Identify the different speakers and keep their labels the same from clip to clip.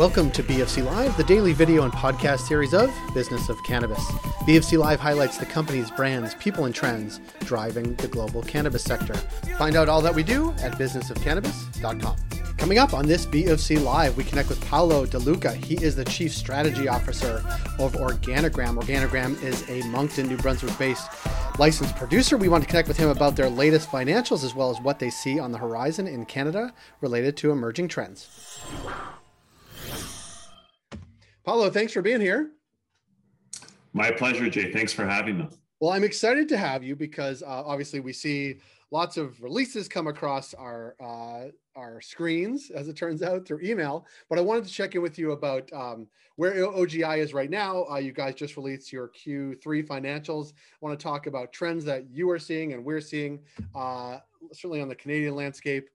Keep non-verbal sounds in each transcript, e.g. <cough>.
Speaker 1: Welcome to BFC Live, the daily video and podcast series of Business of Cannabis. BFC Live highlights the company's brands, people, and trends driving the global cannabis sector. Find out all that we do at businessofcannabis.com. Coming up on this BFC Live, we connect with Paolo De Luca. He is the Chief Strategy Officer of Organigram. Organigram is a Moncton, New Brunswick based licensed producer. We want to connect with him about their latest financials as well as what they see on the horizon in Canada related to emerging trends. Paolo, thanks for being here.
Speaker 2: My pleasure, Jay. Thanks for having me.
Speaker 1: Well, I'm excited to have you because uh, obviously we see lots of releases come across our uh, our screens, as it turns out, through email. But I wanted to check in with you about um, where OGI is right now. Uh, you guys just released your Q3 financials. I want to talk about trends that you are seeing and we're seeing, uh, certainly on the Canadian landscape.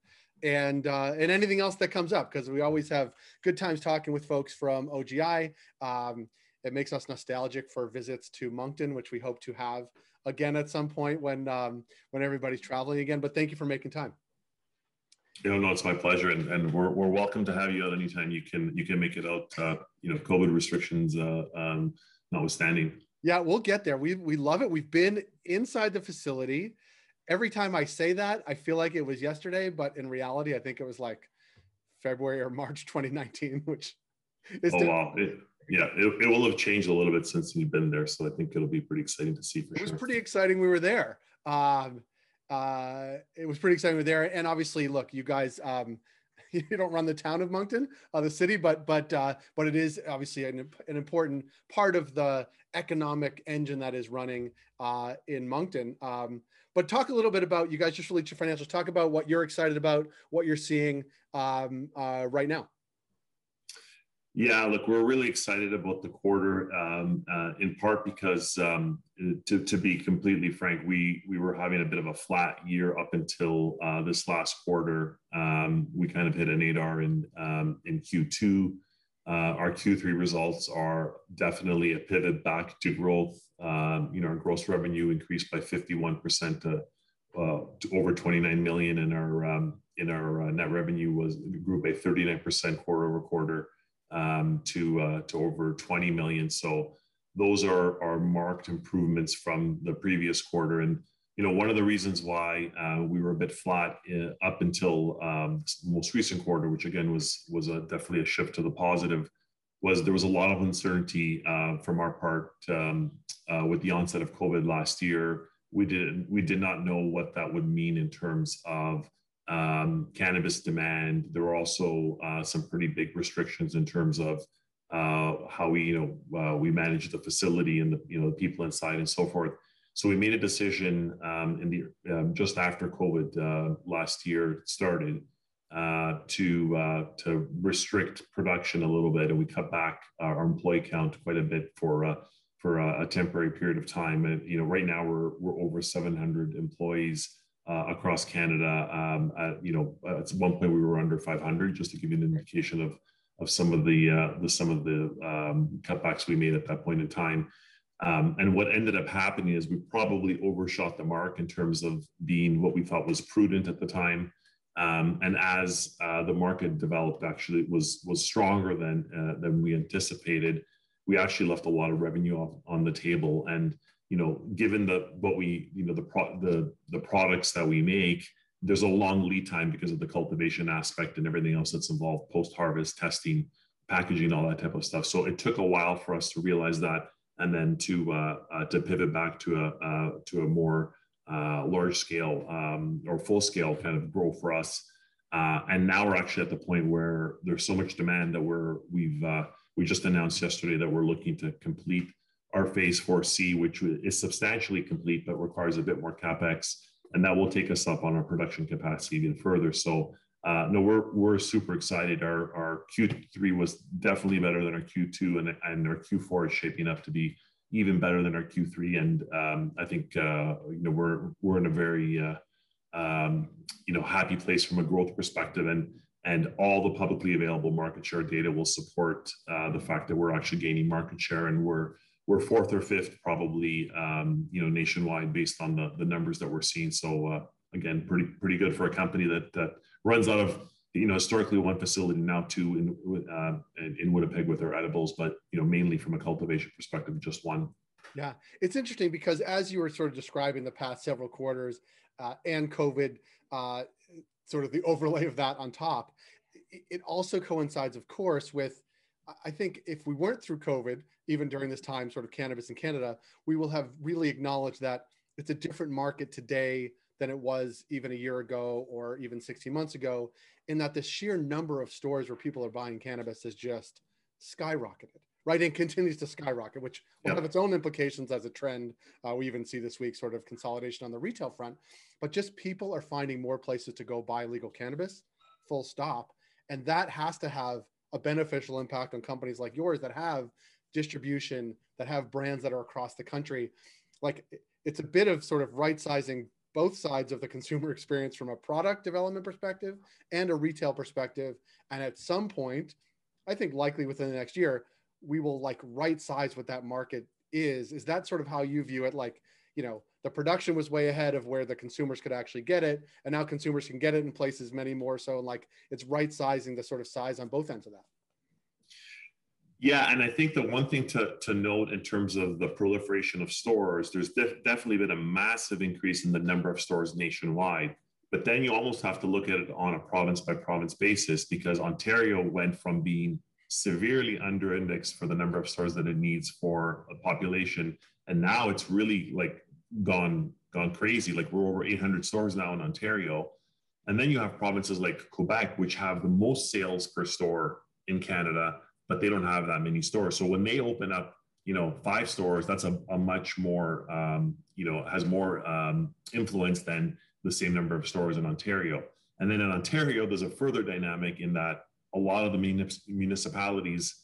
Speaker 1: And uh, and anything else that comes up because we always have good times talking with folks from OGI. Um, it makes us nostalgic for visits to Moncton, which we hope to have again at some point when um, when everybody's traveling again. But thank you for making time.
Speaker 2: No, no, it's my pleasure, and, and we're, we're welcome to have you out anytime you can you can make it out. Uh, you know, COVID restrictions uh, um, notwithstanding.
Speaker 1: Yeah, we'll get there. We we love it. We've been inside the facility. Every time I say that, I feel like it was yesterday, but in reality, I think it was like February or March <laughs> 2019, which
Speaker 2: is. Oh wow! It, yeah, it, it will have changed a little bit since you've been there, so I think it'll be pretty exciting to see for
Speaker 1: it
Speaker 2: sure.
Speaker 1: It was pretty exciting. We were there. Um, uh, it was pretty exciting. We were there, and obviously, look, you guys. Um, <laughs> you don't run the town of Moncton, uh, the city, but but uh, but it is obviously an, an important part of the economic engine that is running uh, in Moncton. Um, but talk a little bit about you guys just released your financials. Talk about what you're excited about, what you're seeing um, uh, right now.
Speaker 2: Yeah, look, we're really excited about the quarter, um, uh, in part because, um, to, to be completely frank, we we were having a bit of a flat year up until uh, this last quarter. Um, we kind of hit an 8R in um, in Q2. Uh, our Q3 results are definitely a pivot back to growth. Um, you know, our gross revenue increased by 51% to, uh, to over 29 million, and our um, in our uh, net revenue was grew by 39% quarter over quarter um, to uh, to over 20 million. So those are are marked improvements from the previous quarter. And you know, one of the reasons why uh, we were a bit flat uh, up until um, most recent quarter, which again was was a, definitely a shift to the positive, was there was a lot of uncertainty uh, from our part um, uh, with the onset of COVID last year. We did we did not know what that would mean in terms of um, cannabis demand. There were also uh, some pretty big restrictions in terms of uh, how we, you know, we manage the facility and the, you know, the people inside and so forth. So we made a decision um, in the um, just after COVID uh, last year started uh, to uh, to restrict production a little bit, and we cut back our employee count quite a bit for for a, a temporary period of time. And you know, right now we're we're over 700 employees uh, across Canada. Um, at, you know, at one point we were under 500, just to give you an indication of of some of the uh, the some of the um, cutbacks we made at that point in time. Um, and what ended up happening is we probably overshot the mark in terms of being what we thought was prudent at the time. Um, and as uh, the market developed, actually was was stronger than uh, than we anticipated. We actually left a lot of revenue off, on the table, and you know, given the what we, you know, the pro, the the products that we make, there's a long lead time because of the cultivation aspect and everything else that's involved, post harvest testing, packaging, all that type of stuff. So it took a while for us to realize that, and then to uh, uh, to pivot back to a uh, to a more uh, large scale um, or full scale kind of growth for us. Uh, and now we're actually at the point where there's so much demand that we're we've we just announced yesterday that we're looking to complete our phase 4C, which is substantially complete but requires a bit more capex, and that will take us up on our production capacity even further. So, uh, no, we're we're super excited. Our our Q3 was definitely better than our Q2, and and our Q4 is shaping up to be even better than our Q3. And um, I think uh, you know we're we're in a very uh, um, you know happy place from a growth perspective, and and all the publicly available market share data will support uh, the fact that we're actually gaining market share, and we're we're fourth or fifth probably um, you know nationwide based on the, the numbers that we're seeing so uh, again pretty pretty good for a company that that runs out of you know, historically one facility, now two in, uh, in Winnipeg with our edibles, but, you know, mainly from a cultivation perspective, just one.
Speaker 1: Yeah, it's interesting because as you were sort of describing the past several quarters uh, and COVID, uh, sort of the overlay of that on top, it also coincides, of course, with I think if we weren't through COVID, even during this time, sort of cannabis in Canada, we will have really acknowledged that it's a different market today than it was even a year ago or even 16 months ago, in that the sheer number of stores where people are buying cannabis has just skyrocketed, right? And continues to skyrocket, which will yep. have its own implications as a trend. Uh, we even see this week sort of consolidation on the retail front, but just people are finding more places to go buy legal cannabis, full stop. And that has to have a beneficial impact on companies like yours that have distribution, that have brands that are across the country. Like it's a bit of sort of right sizing both sides of the consumer <laughs> experience from a product development perspective and a retail perspective. And at some point, I think likely within the next year, we will like right size what that market is. Is that sort of how you view it? Like, you know, the production was way ahead of where the consumers could actually get it and now consumers can get it in places many more so and like it's right sizing the sort of size on both ends of that
Speaker 2: yeah and i think the one thing to, to note in terms of the proliferation of stores there's def- definitely been a massive increase in the number of stores nationwide. But then you almost have to look at it on a province by province basis because ontario went from being severely under indexed for the number of stores that it needs for a population. And now it's really like gone gone crazy. Like we're over 800 stores now in Ontario, and then you have provinces like Quebec, which have the most sales per store in Canada, but they don't have that many stores. So when they open up, you know, five stores, that's a, a much more, um, you know, has more um, influence than the same number of stores in Ontario. And then in Ontario, there's a further dynamic in that a lot of the municipalities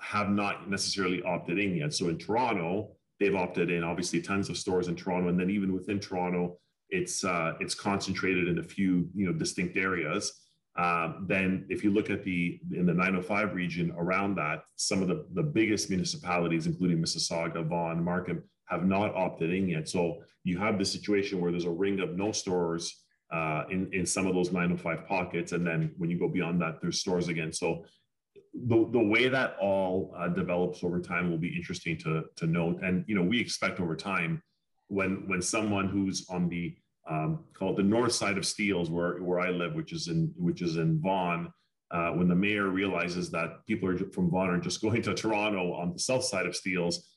Speaker 2: have not necessarily opted in yet. So in Toronto, they've opted in. Obviously, tons of stores in Toronto, and then even within Toronto, it's uh, it's concentrated in a few you know distinct areas. Um, then, if you look at the in the 905 region around that, some of the the biggest municipalities, including Mississauga, Vaughan, Markham, have not opted in yet. So you have the situation where there's a ring of no stores uh, in in some of those 905 pockets, and then when you go beyond that, there's stores again. So the, the way that all uh, develops over time will be interesting to, to note. And, you know, we expect over time when, when someone who's on the, um, called the north side of Steeles, where, where I live, which is in, which is in Vaughan, uh, when the mayor realizes that people are from Vaughan are just <laughs> going to Toronto on the south side of Steeles,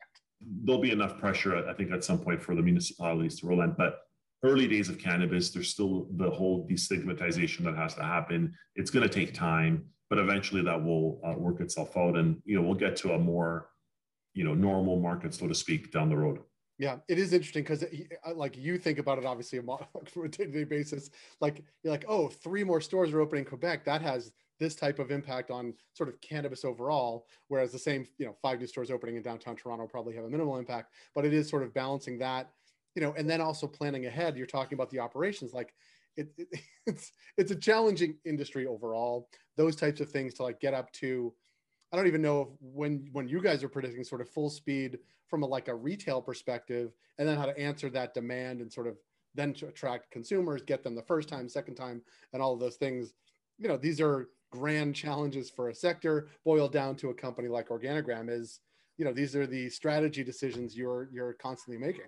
Speaker 2: there'll be enough pressure, I think, at some point for the municipalities to relent. But early days of cannabis, there's still the whole destigmatization that has to happen. It's going to take time but eventually that will uh, work itself out and you know we'll get to a more you know normal market so to speak down the road
Speaker 1: yeah it is interesting because uh, like you think about it obviously <laughs> for a day-to-day basis like you're like oh three more stores are opening in quebec that has this type of impact on sort of cannabis overall whereas the same you know five new stores opening in downtown toronto probably have a minimal impact but it is sort of balancing that you know and then also planning ahead you're talking about the operations like it, it, <laughs> it's it's a challenging industry overall. Those types of things to like get up to. I don't even know if when when you guys are predicting sort of full speed from a like a retail perspective, and then how to answer that demand and sort of then to attract consumers, get them the first time, second time, and all those things. You know, these are grand challenges for a sector. Boiled down to a company like Organigram is, you know, these are the strategy decisions you're you're constantly making.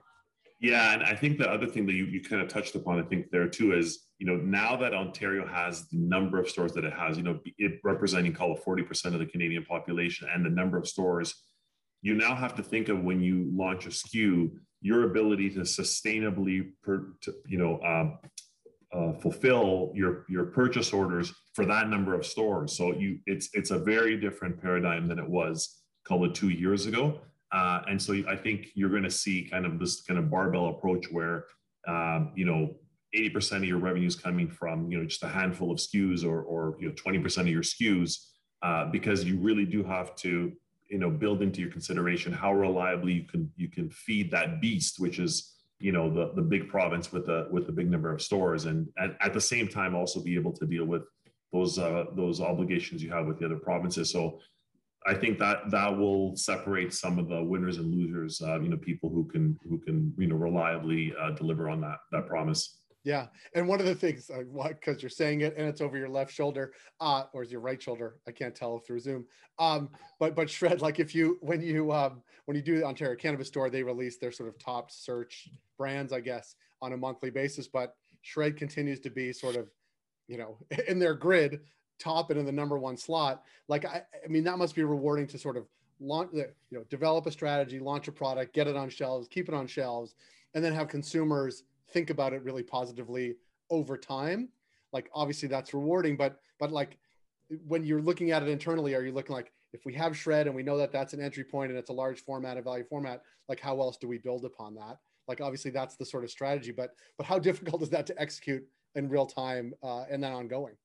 Speaker 2: Yeah, and I think the other thing that you, you kind of touched upon, I think there too, is you know now that Ontario has the number of stores that it has, you know, it representing call it forty percent of the Canadian population, and the number of stores, you now have to think of when you launch a SKU, your ability to sustainably, per, to, you know, um, uh, fulfill your your purchase orders for that number of stores. So you, it's it's a very different paradigm than it was call it two years ago. Uh, and so I think you're going to see kind of this kind of barbell approach where, um, you know, 80% of your revenue is coming from, you know, just a handful of SKUs or, or you know, 20% of your SKUs, uh, because you really do have to, you know, build into your consideration how reliably you can you can feed that beast, which is, you know, the the big province with the with the big number of stores, and, and at the same time also be able to deal with those uh, those obligations you have with the other provinces. So I think that that will separate some of the winners and losers. Uh, you know, people who can who can you know reliably uh, deliver on that that promise.
Speaker 1: Yeah, and one of the things, uh, because you're saying it and it's over your left shoulder, uh, or is your right shoulder? I can't tell through Zoom. Um, but but shred like if you when you um, when you do the Ontario Cannabis Store, they release their sort of top search brands, I guess, on a monthly basis. But shred continues to be sort of, you know, <laughs> in their grid, top and in the number one slot. Like I, I mean, that must be rewarding to sort of launch, you know, develop a strategy, launch a product, get it on shelves, keep it on shelves, and then have consumers think about it really positively over time. Like obviously that's rewarding but but like when you're looking at it internally are you looking like if we have shred and we know that that's an entry point and it's a large format a value format like how else do we build upon that? Like obviously that's the sort of strategy but but how <laughs> difficult is that to execute in real time uh, and then ongoing?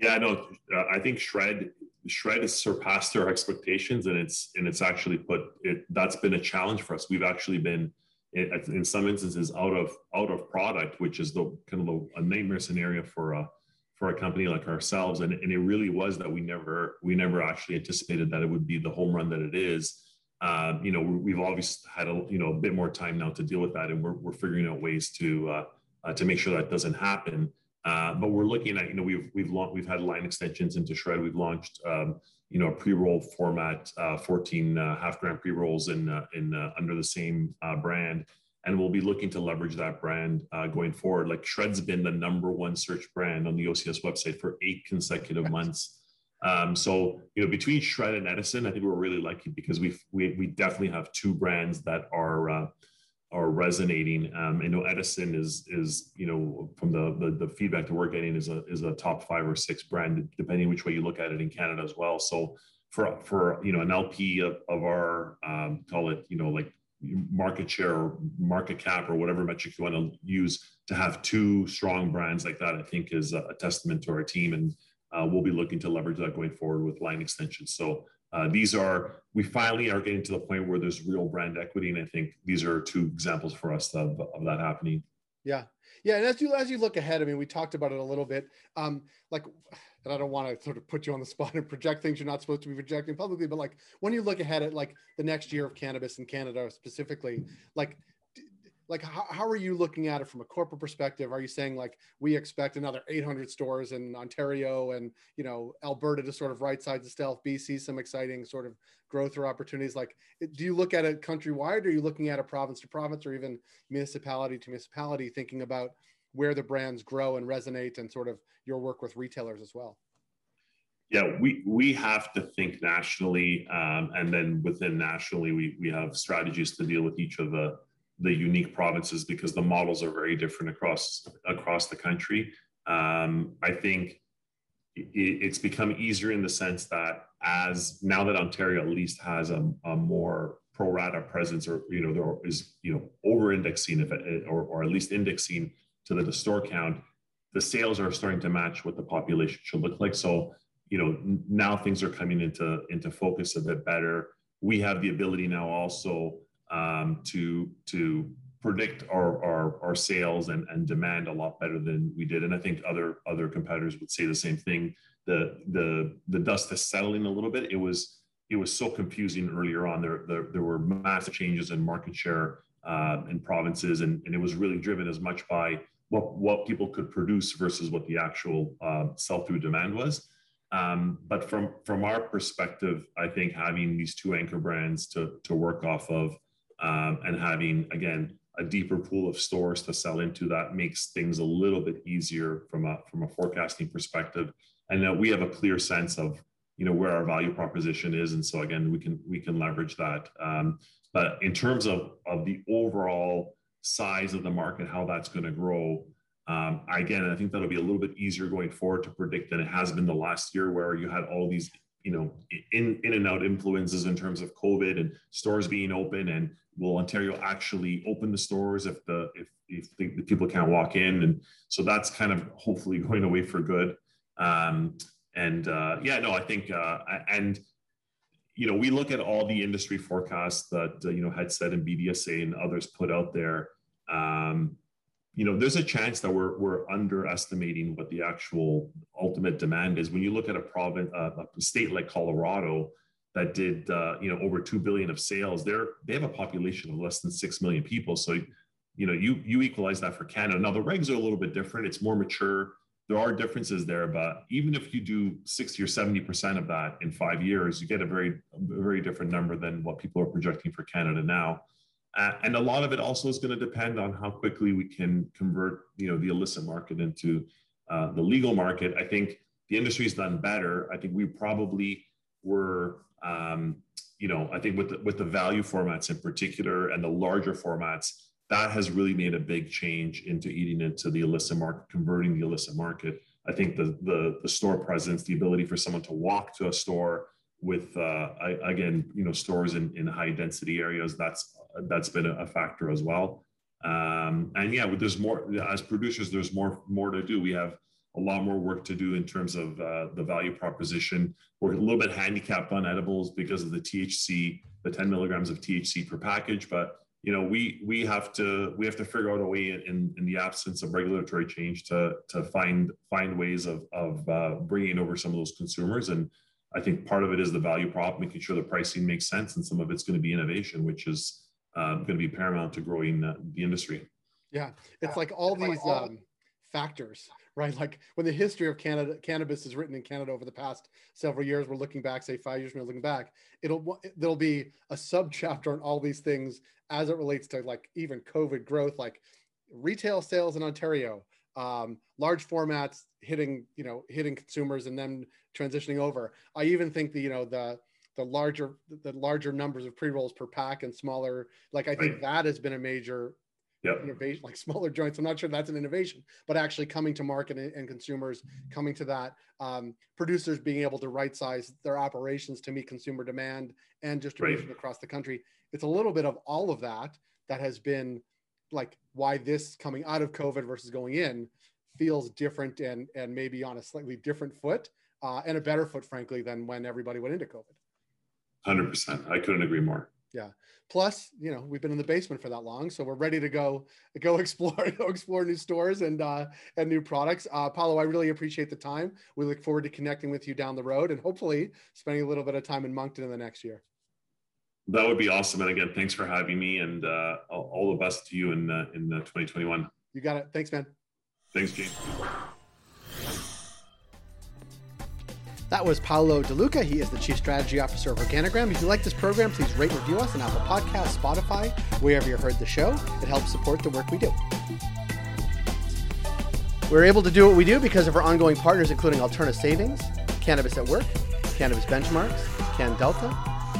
Speaker 2: Yeah no uh, i think shred shred has surpassed our expectations and it's and it's actually put it that's been a challenge for us. We've actually been in some instances out of out of product, which is the kind of a nightmare scenario for a for a company like ourselves. And, and it really was that we never we never actually anticipated that it would be the home run that it is. Uh, you know, we've obviously had a you know a bit more time now to deal with that, and we're we're figuring out ways to uh, uh, to make sure that doesn't happen. Uh, but we're looking at you know we've we've launched, we've had line extensions into Shred. We've launched um, you know a pre-roll format, uh, 14 uh, half gram pre-rolls in uh, in uh, under the same uh, brand, and we'll be looking to leverage that brand uh, going forward. Like Shred's been the number one search brand on the OCS website for eight consecutive months. Um, so you know between Shred and Edison, I think we're really lucky because we we we definitely have two brands that are are resonating. Um, I know Edison is is you know from the, the, the feedback that we're getting is a is a top five or six brand depending which way you look at it in Canada as well. So for for you know an LP of, of our um, call it you know like market share or market cap or whatever metric you want to use to have two strong brands like that, I think is a, testament to our team and. Uh, we'll be looking to leverage that going forward with line extensions. So uh, these are we finally are getting to the point where there's real brand equity, and I think these are two examples for us of, of that happening.
Speaker 1: Yeah, yeah, and as you as you look ahead, I mean, we talked about it a little bit. Um, like, and I don't want to sort of put you on the <laughs> spot and project things you're not supposed to be projecting publicly, but like when you look ahead at like the next year of cannabis in Canada specifically, like like how, how are you looking at it from a corporate perspective? Are you saying like we expect another 800 stores in ontario and you know alberta to sort of right side the stealth bc some exciting sort of growth or opportunities? Like do you look at it countrywide? Or are you looking at a province to province or even municipality to municipality thinking about where the brands grow and resonate and sort of your work with retailers as well?
Speaker 2: Yeah, we we have to think nationally, um, and then within nationally, we we have strategies to deal with each of the the unique provinces because the models are very different across across the country. Um, I think it, it's become easier in the sense that as now that Ontario at least has a, a more pro rata presence, or you know there is you know over indexing if it, or or at least indexing to the, the store count, the sales are starting to match what the population should look like. So you know now things are coming into into focus a bit better. We have the ability now also um, to to predict our, our, our sales and, and demand a lot better than we did. And I think other other competitors would say the same thing. The the the dust is settling a little bit. It was it was so confusing earlier on. There there, there were massive changes in market share uh, in provinces, and, and it was really driven as much by what what people could produce versus what the actual uh, sell through demand was. Um, but from from our perspective, I think having these two anchor brands to to work off of um, and having again a deeper pool of stores to sell into that makes things a little bit easier from a from a forecasting perspective. And that we have a clear sense of you know where our value proposition is. And so again we can we can leverage that. Um, but in terms of of the overall size of the market how that's going to grow um, again i think that'll be a little bit easier going forward to predict than it has been the last year where you had all these you know in in and out influences in terms of covid and stores being open and will Ontario actually open the stores if the if if the, the people can't walk in, and so that's kind of hopefully <laughs> going away for good. Um, and uh, yeah, no, I think uh, and you know we look at all the industry forecasts that uh, you know Headset and BDSA and others put out there. Um, you know, there's a chance that we're we're underestimating what the actual ultimate demand is. When you look at a province, uh, a state like Colorado, that did uh, you know over two billion of sales. They're they have a population of less than six million people. So you know, you you equalize that for Canada. Now the regs are a little bit different. It's more mature. There are differences there, but even if you do 60 or 70 percent of that in five years, you get a very a very different number than what people are projecting for Canada now. Uh, and a lot of it also is going to depend on how quickly we can convert, you know, the illicit market into uh, the legal market. I think the industry's done better. I think we probably were, um, you know, I think with the, with the value formats in particular and the larger formats, that has really made a big change into eating into the illicit market, converting the illicit market. I think the the, the store presence, the ability for someone to walk to a store with uh, I, again, you know, stores in, in high density areas, that's that's been a, factor as well. Um, and yeah, there's more as producers. There's more more to do. We have a lot more work to do in terms of uh, the value proposition. We're a little bit handicapped on edibles because of the THC, the 10 milligrams of THC per package. But you know, we we have to we have to figure out a way in, in the absence of regulatory change to to find find ways of of uh, bringing over some of those consumers. And I think part of it is the value prop, making sure the pricing makes sense, and some of it's going to be innovation, which is um, going to be paramount to growing uh, the industry.
Speaker 1: Yeah, it's like all these um, factors, right? Like when the history of Canada cannabis is written in Canada over the past several years, we're looking back, say five years we're looking back, it'll there'll be a sub chapter on all these things as it relates to like even COVID growth, like retail sales in Ontario, um, large formats hitting you know hitting consumers and then transitioning over. I even think the you know the the larger the larger numbers of pre-rolls per pack and smaller like i think right. that has been a major yep. innovation like smaller joints i'm not sure that's an innovation but actually coming to market and, and consumers coming to that um, producers being able to right size their operations to meet consumer demand and distribution right. across the country it's a little bit of all of that that has been like why this coming out of covid versus going in feels different and and maybe on a slightly different foot uh, and a better foot frankly than when everybody went into covid
Speaker 2: Hundred percent. I couldn't agree more.
Speaker 1: Yeah. Plus, you know, we've been in the basement for that long, so we're ready to go <laughs> go explore go explore new stores and uh, and new products. Uh, Paolo, I really appreciate the time. We look forward to connecting with you down the road and hopefully spending a little bit of time in Moncton in the next year.
Speaker 2: That would be awesome. And again, thanks for having me, and uh, all the best to you in uh, in 2021. Uh,
Speaker 1: you got it. Thanks, man.
Speaker 2: Thanks, Gene.
Speaker 1: That was Paolo De Luca. He is the Chief Strategy Officer of Organigram. If you like this program, please rate and review us on Apple Podcasts, Spotify, wherever you heard the show. It helps support the work we do. We're able to do what we do because of our ongoing partners, including Alterna Savings, Cannabis at Work, Cannabis Benchmarks, Can Delta,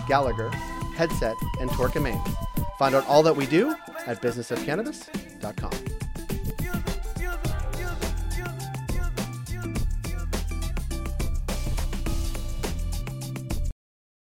Speaker 1: Gallagher, Headset, and Torque Maine. Find out all that we do at businessofcannabis.com.